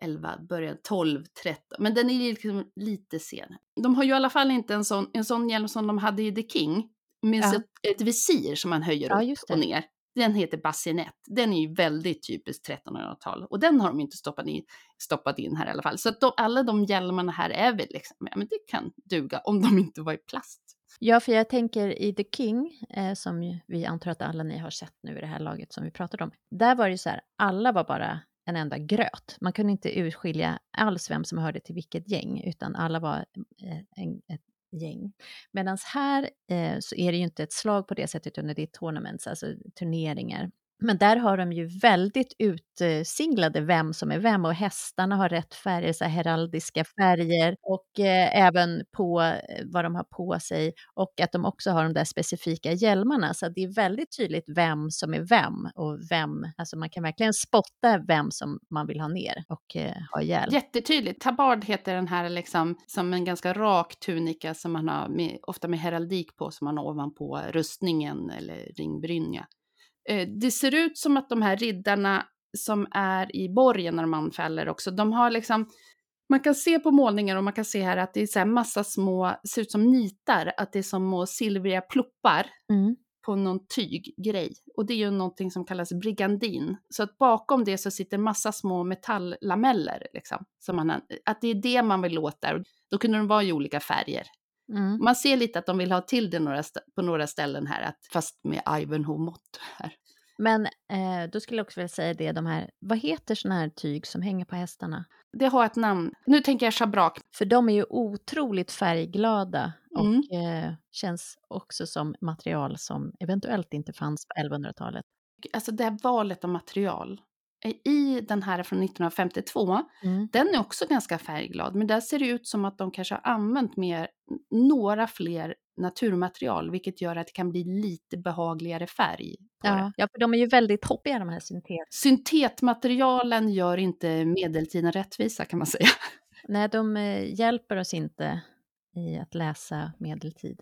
11, början 12, 13, men den är liksom lite sen. De har ju i alla fall inte en sån, en sån hjälm som de hade i The King, med
Ja.
ett, ett visir som man höjer
Ja,
upp och ner. Den heter bassinet. Den är ju väldigt typiskt 1300-tal och den har de inte stoppat in, stoppat in här i alla fall. Så att de, alla de hjälmarna här är väl liksom, ja men det kan duga om de inte var i plast.
Ja, för jag tänker i The King, eh, som vi antar att alla ni har sett nu i det här laget som vi pratade om, där var det ju så här, alla var bara en enda gröt. Man kunde inte urskilja alls vem som hörde till vilket gäng, utan alla var eh, en, ett gäng. Medan här eh, så är det ju inte ett slag på det sättet, utan det är tournaments, alltså turneringar. Men där har de ju väldigt utsinglade vem som är vem och hästarna har rätt färger, så här heraldiska färger och eh, även på eh, vad de har på sig och att de också har de där specifika hjälmarna. Så det är väldigt tydligt vem som är vem och vem, alltså man kan verkligen spotta vem som man vill ha ner och eh, ha ihjäl.
Jättetydligt. Tabard heter den här liksom som en ganska rak tunika som man har med, ofta med heraldik på som man har ovanpå rustningen eller ringbrynja. Eh, det ser ut som att de här riddarna som är i borgen när man fäller också, de har liksom man kan se på målningar och man kan se här att det är så här massa små, ser ut som nitar, att det är som små silvriga pluppar
Mm.
på någon tyggrej. Och det är ju någonting som kallas brigandin. Så att bakom det så sitter massa små metalllameller. Liksom, som man, att det är det man vill åt där. Då kunde de vara i olika färger.
Mm.
Man ser lite att de vill ha till det några på några ställen här, att, fast med Ivanhoe-mått här.
Men eh, då skulle jag också vilja säga det, de här, vad heter sådana här tyg som hänger på hästarna?
Det har ett namn. Nu tänker jag schabrak.
För de är ju otroligt färgglada
Mm.
och eh, känns också som material som eventuellt inte fanns på 1100-talet.
Alltså det här valet av material. I den här från 1952,
Mm.
Den är också ganska färgglad, men där ser det ut som att de kanske har använt mer, några fler naturmaterial, vilket gör att det kan bli lite behagligare färg. På det.
Ja, ja, för de är ju väldigt hoppiga de här syntet.
Syntetmaterialen gör inte medeltiden rättvisa kan man säga. [LAUGHS]
Nej, de eh, hjälper oss inte i att läsa medeltid.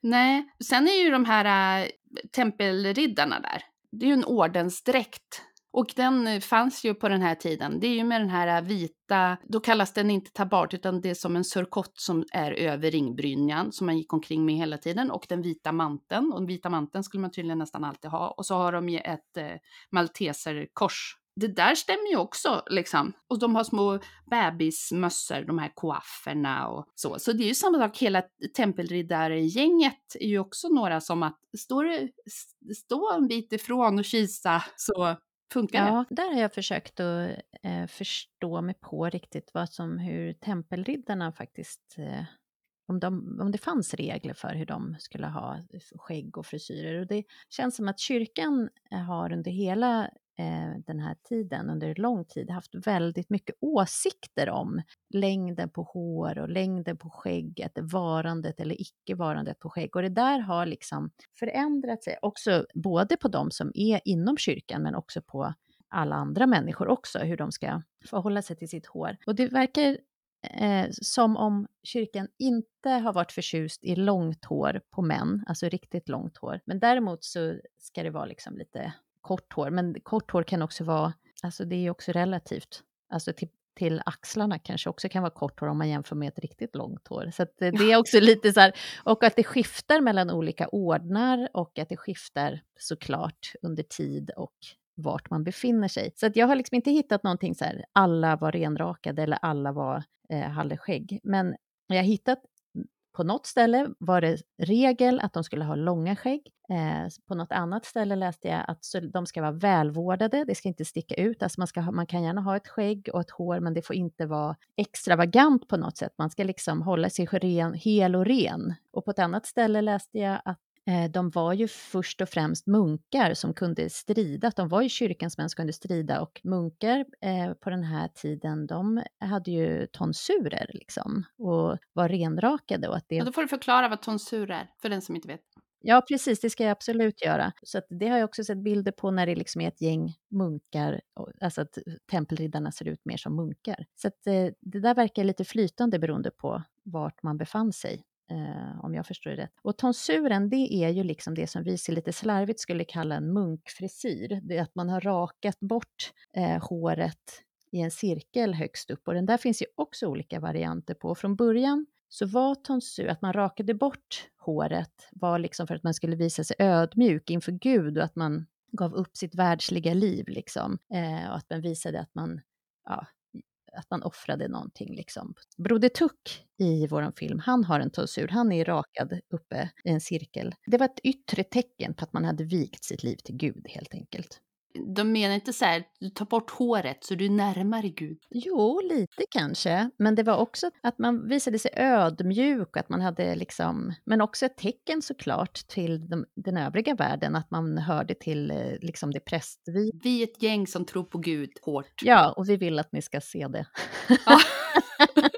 Nej, sen är ju de här äh, tempelriddarna där, det är ju en ordensdräkt. Och den eh, fanns ju på den här tiden. Det är ju med den här eh, vita, då kallas den inte tabard utan det är som en surkott som är över ringbrynjan som man gick omkring med hela tiden och den vita manteln. Och den vita manteln skulle man tydligen nästan alltid ha. Och så har de ju ett eh, malteserkors det där stämmer ju också liksom. Och de har små bebismössor, de här koafferna och så. Så det är ju samma sak, hela tempelriddargänget är ju också några som att står stå en bit ifrån och kisa så funkar det.
Ja, där har jag försökt att eh, förstå mig på riktigt vad som, hur tempelriddarna faktiskt eh, om, de, om det fanns regler för hur de skulle ha skägg och frisyrer. Och det känns som att kyrkan eh, har under hela Eh, den här tiden, under lång tid, haft väldigt mycket åsikter om längden på hår och längden på skägget, varandet eller icke-varandet på skägg. Och det där har liksom förändrat sig också, både på de som är inom kyrkan men också på alla andra människor också, hur de ska förhålla sig till sitt hår. Och det verkar eh, som om kyrkan inte har varit förtjust i långt hår på män, alltså riktigt långt hår. Men däremot så ska det vara liksom lite kort hår. Men kort hår kan också vara, alltså det är också relativt. Alltså till, till axlarna kanske också kan vara kort hår om man jämför med ett riktigt långt hår. Så det är också lite så här, och att det skiftar mellan olika ordnar och att det skiftar såklart under tid och vart man befinner sig. Så att jag har liksom inte hittat någonting så här, alla var renrakade eller alla var eh, hade skägg. Men jag har hittat på något ställe var det regel att de skulle ha långa skägg. Eh, på något annat ställe läste jag att de ska vara välvårdade, det ska inte sticka ut. Alltså man, ska ha, man kan gärna ha ett skägg och ett hår, men det får inte vara extravagant på något sätt. Man ska liksom hålla sig ren, hel och ren. Och på ett annat ställe läste jag att de var ju först och främst munkar som kunde strida. De var ju kyrkans män som kunde strida och munkar eh, på den här tiden, de hade ju tonsurer liksom och var renrakade. Och att det...
Ja, då får du förklara vad tonsur är, för den som inte vet.
Ja, precis, det ska jag absolut göra. Så det har jag också sett bilder på när det liksom är ett gäng munkar, alltså att tempelriddarna ser ut mer som munkar. Så att, eh, det där verkar lite flytande beroende på vart man befann sig eh, om jag förstår det rätt. Och tonsuren, det är ju liksom det som vi ser lite slarvigt skulle kalla en munkfrisyr. Det är att man har rakat bort eh, håret i en cirkel högst upp och den där finns ju också olika varianter på. Från början så var tonsur, att man rakade bort håret, var liksom för att man skulle visa sig ödmjuk inför Gud och att man gav upp sitt världsliga liv liksom. Eh, och att man visade att man ja, att man offrade någonting. Liksom. Broder Tuck i vår film, han har en tonsur, han är rakad uppe i en cirkel. Det var ett yttre tecken på att man hade vikt sitt liv till Gud helt enkelt
de menar inte så här, du tar bort håret så du är närmare Gud?
Jo, lite kanske. Men det var också att man visade sig ödmjuk att man hade liksom, men också ett tecken såklart till de, den övriga världen, att man hörde till eh, liksom det prästvi.
Vi är ett gäng som tror på Gud hårt.
Ja, och vi vill att ni ska se det. Ja. [LAUGHS]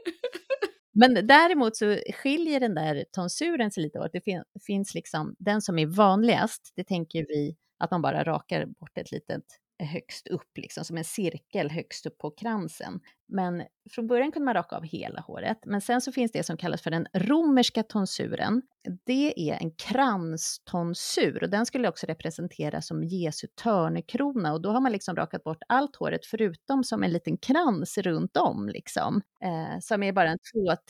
Men däremot så skiljer den där tonsuren sig lite åt. Det fin finns liksom den som är vanligast, det tänker vi att man bara rakar bort ett litet eh, högst upp, liksom som en cirkel högst upp på kransen. Men från början kunde man raka av hela håret, men sen så finns det som kallas för den romerska tonsuren. Det är en kranstonsur och den skulle också representera som Jesu törnekrona och då har man liksom rakat bort allt håret förutom som en liten krans runt om liksom. Eh, som är bara en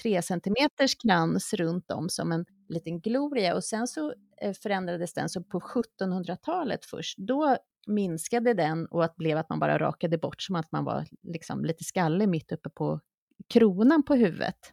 2-3 centimeters krans runt om som en liten gloria och sen så eh, förändrades den så på 1700-talet först. Då minskade den och att blev att man bara rakade bort som att man var liksom lite skallig mitt uppe på kronan på huvudet.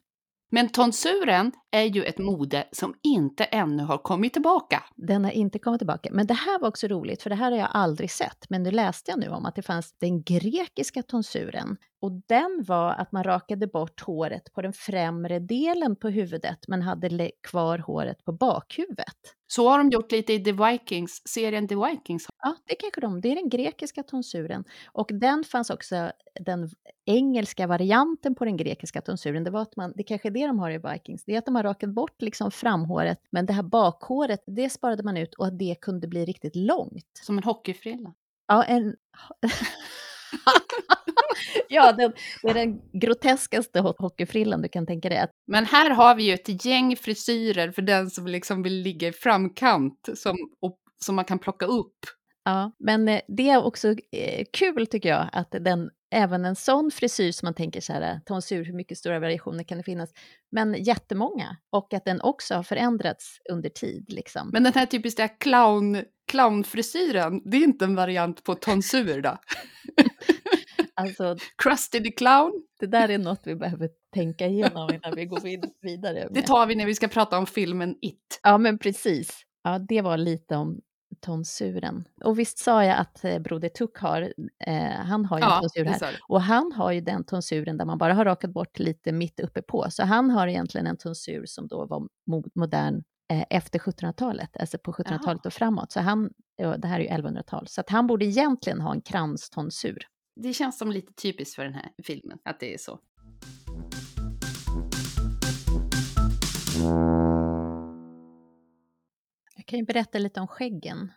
Men tonsuren är ju ett mode som inte ännu har kommit tillbaka.
Den har inte kommit tillbaka. Men det här var också roligt, för det här har jag aldrig sett. Men nu läste jag nu om att det fanns den grekiska tonsuren. Och den var att man rakade bort håret på den främre delen på huvudet, men hade kvar håret på bakhuvudet.
Så har de gjort lite i The Vikings, serien The Vikings.
Ja, det kanske de. Det är den grekiska tonsuren. Och den fanns också, den engelska varianten på den grekiska tonsuren, det var att man, det kanske är det de har i Vikings, det är att de har rakat bort liksom framhåret, men det här bakhåret, det sparade man ut och att det kunde bli riktigt långt.
Som en hockeyfrilla?
Ja, en... [LAUGHS] [LAUGHS] ja, det är den groteskaste hockeyfrillan du kan tänka dig.
Men här har vi ju ett gäng frisyrer för den som liksom vill ligga i framkant som, och, som man kan plocka upp.
Ja, men eh, det är också eh, kul tycker jag att den, även en sån frisyr som man tänker så här, tonsur, hur mycket stora variationer kan det finnas? Men jättemånga och att den också har förändrats under tid. Liksom.
Men den här typiska clown, clownfrisyren, det är inte en variant på tonsur då? [LAUGHS]
Alltså,
Krusty the Clown.
det där är något vi behöver tänka igenom innan vi går vid- vidare.
Det
Med.
tar vi när vi ska prata om filmen It.
Ja, men precis. Ja, det var lite om tonsuren. Och visst sa jag att eh, Broder Tuck har, eh, han har ju en
Ja,
tonsur
det
här. Och han har ju den tonsuren där man bara har rakat bort lite mitt uppe på. Så han har egentligen en tonsur som då var mo- modern eh, efter 1700-talet, alltså på 1700-talet och framåt. Så han, det här är ju 1100-tal, så att han borde egentligen ha en kranstonsur.
Det känns som lite typiskt för den här filmen, att det är så.
Jag kan ju berätta lite om skäggen.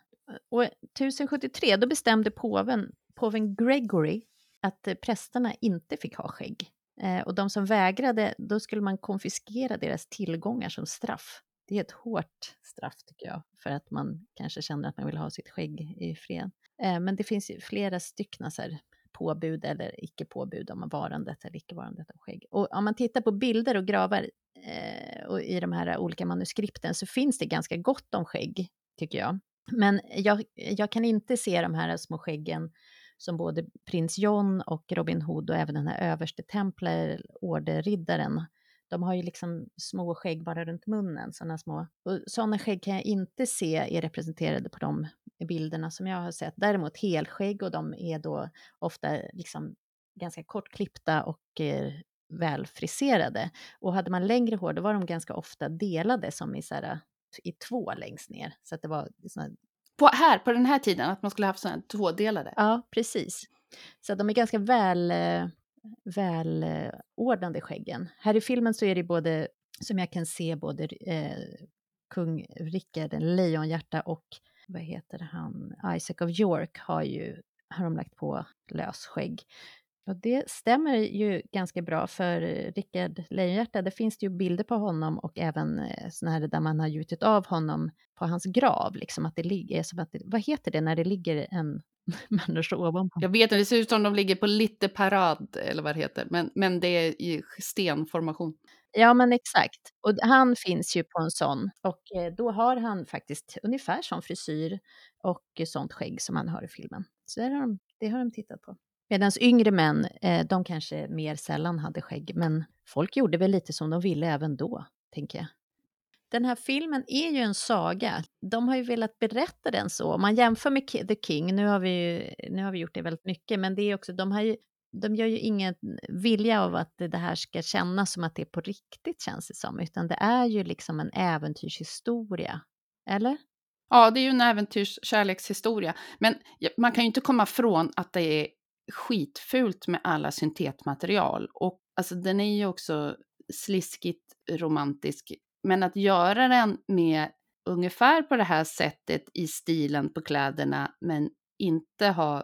Och 1073 då bestämde påven, påven Gregory att eh, prästerna inte fick ha skägg. Eh, och de som vägrade, då skulle man konfiskera deras tillgångar som straff. Det är ett hårt straff tycker jag, för att man kanske känner att man vill ha sitt skägg i fred. Eh, men det finns ju flera stycken så här, påbud eller icke påbud om varandet eller icke varandet av skägg. Och om man tittar på bilder och gravar Eh, och i de här olika manuskripten så finns det ganska gott om skägg, tycker jag. Men jag, jag kan inte se de här små skäggen som både prins John och Robin Hood och även den här överste templar, orderriddaren, de har ju liksom små skägg bara runt munnen, sådana små. Och sådana skägg kan jag inte se är representerade på de bilderna som jag har sett. Däremot helskägg och de är då ofta liksom ganska kortklippta och eh, välfriserade. Och hade man längre hår då var de ganska ofta delade som i, så här, i två längst ner. Så att det var såna,
På, här, på den här tiden, att man skulle haft sådana tvådelade.
ja, precis. Så att de är ganska väl, eh, välordnade skäggen. Här i filmen så är det både, som jag kan se, både eh, kung Rickard, lejonhjärta och vad heter han, Isaac of York har ju, har de lagt på lösskägg. Och det stämmer ju ganska bra för Rickard Lejonhjärta. Det finns det ju bilder på honom och även eh, såna här där man har gjutit av honom på hans grav. Liksom att det ligger som att det, vad heter det när det ligger en [LAUGHS] människa ovanpå?
Jag vet inte, det ser ut som de ligger på lite parad, eller vad det heter. Men, men det är i stenformation.
Ja, men exakt. Och han finns ju på en sån. Och eh, då har han faktiskt ungefär sån frisyr och sånt skägg som han har i filmen. Så det har de, det har de tittat på. Medan yngre män, eh, de kanske mer sällan hade skägg, men folk gjorde väl lite som de ville även då, tänker jag. Den här filmen är ju en saga. De har ju velat berätta den så. Om man jämför med The King, nu har vi, ju, nu har vi gjort det väldigt mycket, men det är också, de har ju de gör ju ingen vilja av att det här ska kännas som att det är på riktigt, känns det som, utan det är ju liksom en äventyrshistoria. Eller?
Ja, det är ju en äventyrskärlekshistoria. Men man kan ju inte komma från att det är skitfult med alla syntetmaterial. Och alltså den är ju också sliskigt romantisk. Men att göra den med ungefär på det här sättet i stilen på kläderna, men inte ha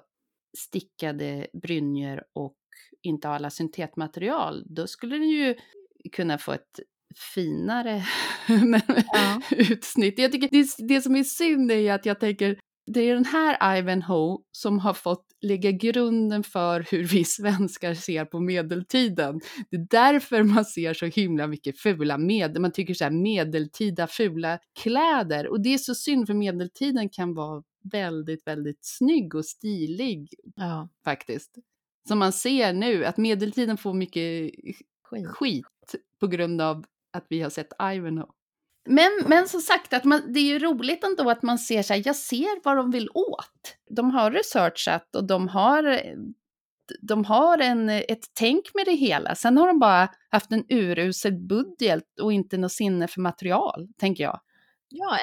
stickade brynjor och inte ha alla syntetmaterial, då skulle den ju kunna få ett finare [LAUGHS]
Ja.
utsnitt. Jag tycker det, det som är synd är att jag tänker, det är den här Ivanhoe som har fått lägga grunden för hur vi svenskar ser på medeltiden. Det är därför man ser så himla mycket fula med, man tycker så här medeltida fula kläder. Och det är så synd för medeltiden kan vara väldigt, väldigt snygg och stilig
Ja,
faktiskt. Som man ser nu, att medeltiden får mycket
skit.
skit på grund av att vi har sett Ivanhoe. Men, men som sagt, att man, det är ju roligt ändå att man ser så här, jag ser vad de vill åt. De har researchat och de har, de har en, ett tänk med det hela. Sen har de bara haft en urusel budget och inte något sinne för material, tänker jag.
Ja,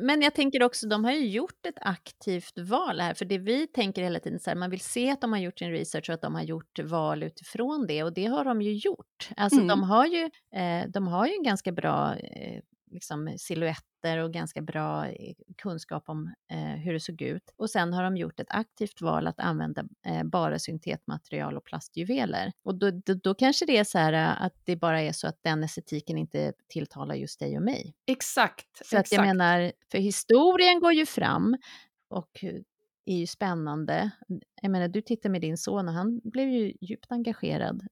men jag tänker också, de har ju gjort ett aktivt val här, för det vi tänker hela tiden så här, man vill se att de har gjort sin research och att de har gjort val utifrån det, och det har de ju gjort. Alltså
Mm.
de har ju, eh, de har ju en ganska bra eh, liksom silhuetter och ganska bra eh, kunskap om eh, hur det såg ut. Och sen har de gjort ett aktivt val att använda eh, bara syntetmaterial och plastjuveler. Och då, då, då kanske det är så här eh, att det bara är så att den estetiken inte tilltalar just dig och mig.
Exakt.
Så att
exakt.
jag menar, för historien går ju fram och är ju spännande. Jag menar, du tittar med din son och han blev ju djupt engagerad.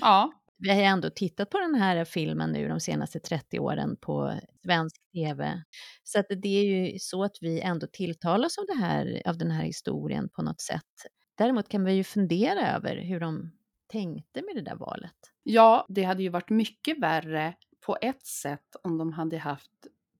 Ja,
vi har ju ändå tittat på den här filmen nu de senaste 30 åren på svensk tv. Så att det är ju så att vi ändå tilltalas av, det här, av den här historien på något sätt. Däremot kan vi ju fundera över hur de tänkte med det där valet.
Ja, det hade ju varit mycket värre på ett sätt om de hade haft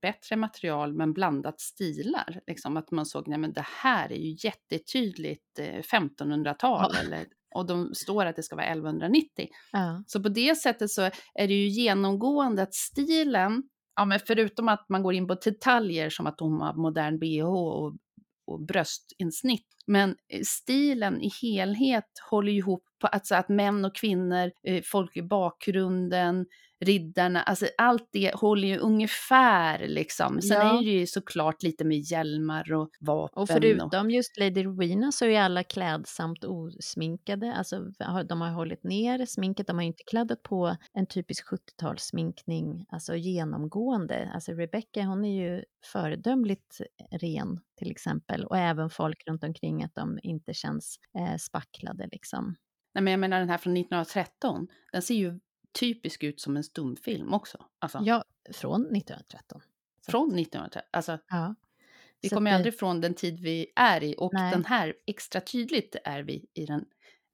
bättre material men blandat stilar. Liksom att man såg, nej men det här är ju jättetydligt 1500-tal
Ja.
eller och de står att det ska vara 1190.
Ja.
Så på det sättet så är det ju genomgående att stilen, ja men förutom att man går in på detaljer som att hon har modern bh och, och bröstinsnitt, men eh, stilen i helhet håller ihop på alltså att män och kvinnor, eh, folk i bakgrunden, riddarna, alltså allt det håller ju ungefär liksom. Sen
Ja.
är det ju såklart lite med hjälmar och vapen.
Och förutom just Lady Rowena så är alla klädsamt osminkade. Alltså de har hållit ner sminket, de har inte kladdat på en typisk 70-talssminkning, alltså genomgående. Alltså Rebecca hon är ju föredömligt ren till exempel och även folk runt omkring att de inte känns eh, spacklade liksom.
Nej, men jag menar den här från 1913, den ser ju typisk ut som en stumfilm också. Alltså,
Ja, från 1913. Så-
Från 1913. Alltså,
Ja.
vi kommer
det-
aldrig från den tid vi är i och
Nej.
den här extra tydligt är vi i den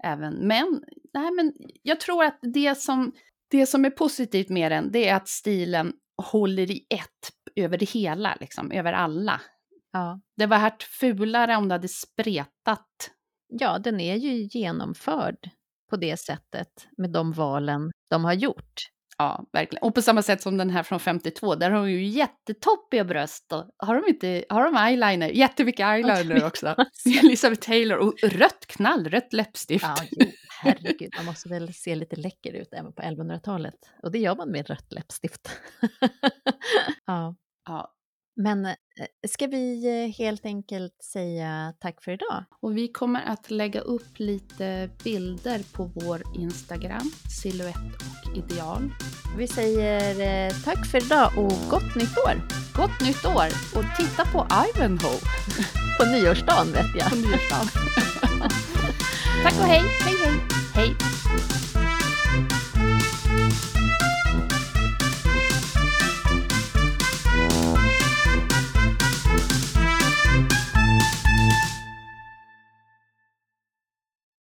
även. Men, nej, men jag tror att det som, det som är positivt med den, det är att stilen håller i ett över det hela, liksom, över alla.
Ja.
Det var varit fulare om det hade spretat.
ja, den är ju genomförd på det sättet med de valen de har gjort.
Ja, verkligen. Och på samma sätt som den här från 52, där har de ju jättetoppiga bröst. Har de inte, har de eyeliner? Jättemycket eyeliner också. [LAUGHS] Elizabeth Taylor och rött knallrött läppstift.
Ja, jo, [LAUGHS] herregud, man måste väl se lite läcker ut även på 1100-talet. Och det gör man med rött läppstift. [LAUGHS] ja,
Ja.
Men eh, ska vi eh, helt enkelt säga tack för idag?
Och vi kommer att lägga upp lite bilder på vår Instagram, silhuett och ideal.
Vi säger eh, tack för idag och gott nytt år!
Gott nytt år och titta på Ivanhoe [LAUGHS]
På nyårsdagen vet jag.
på nyårsdagen. [LAUGHS] Tack och hej!
Hej hej!
Hej!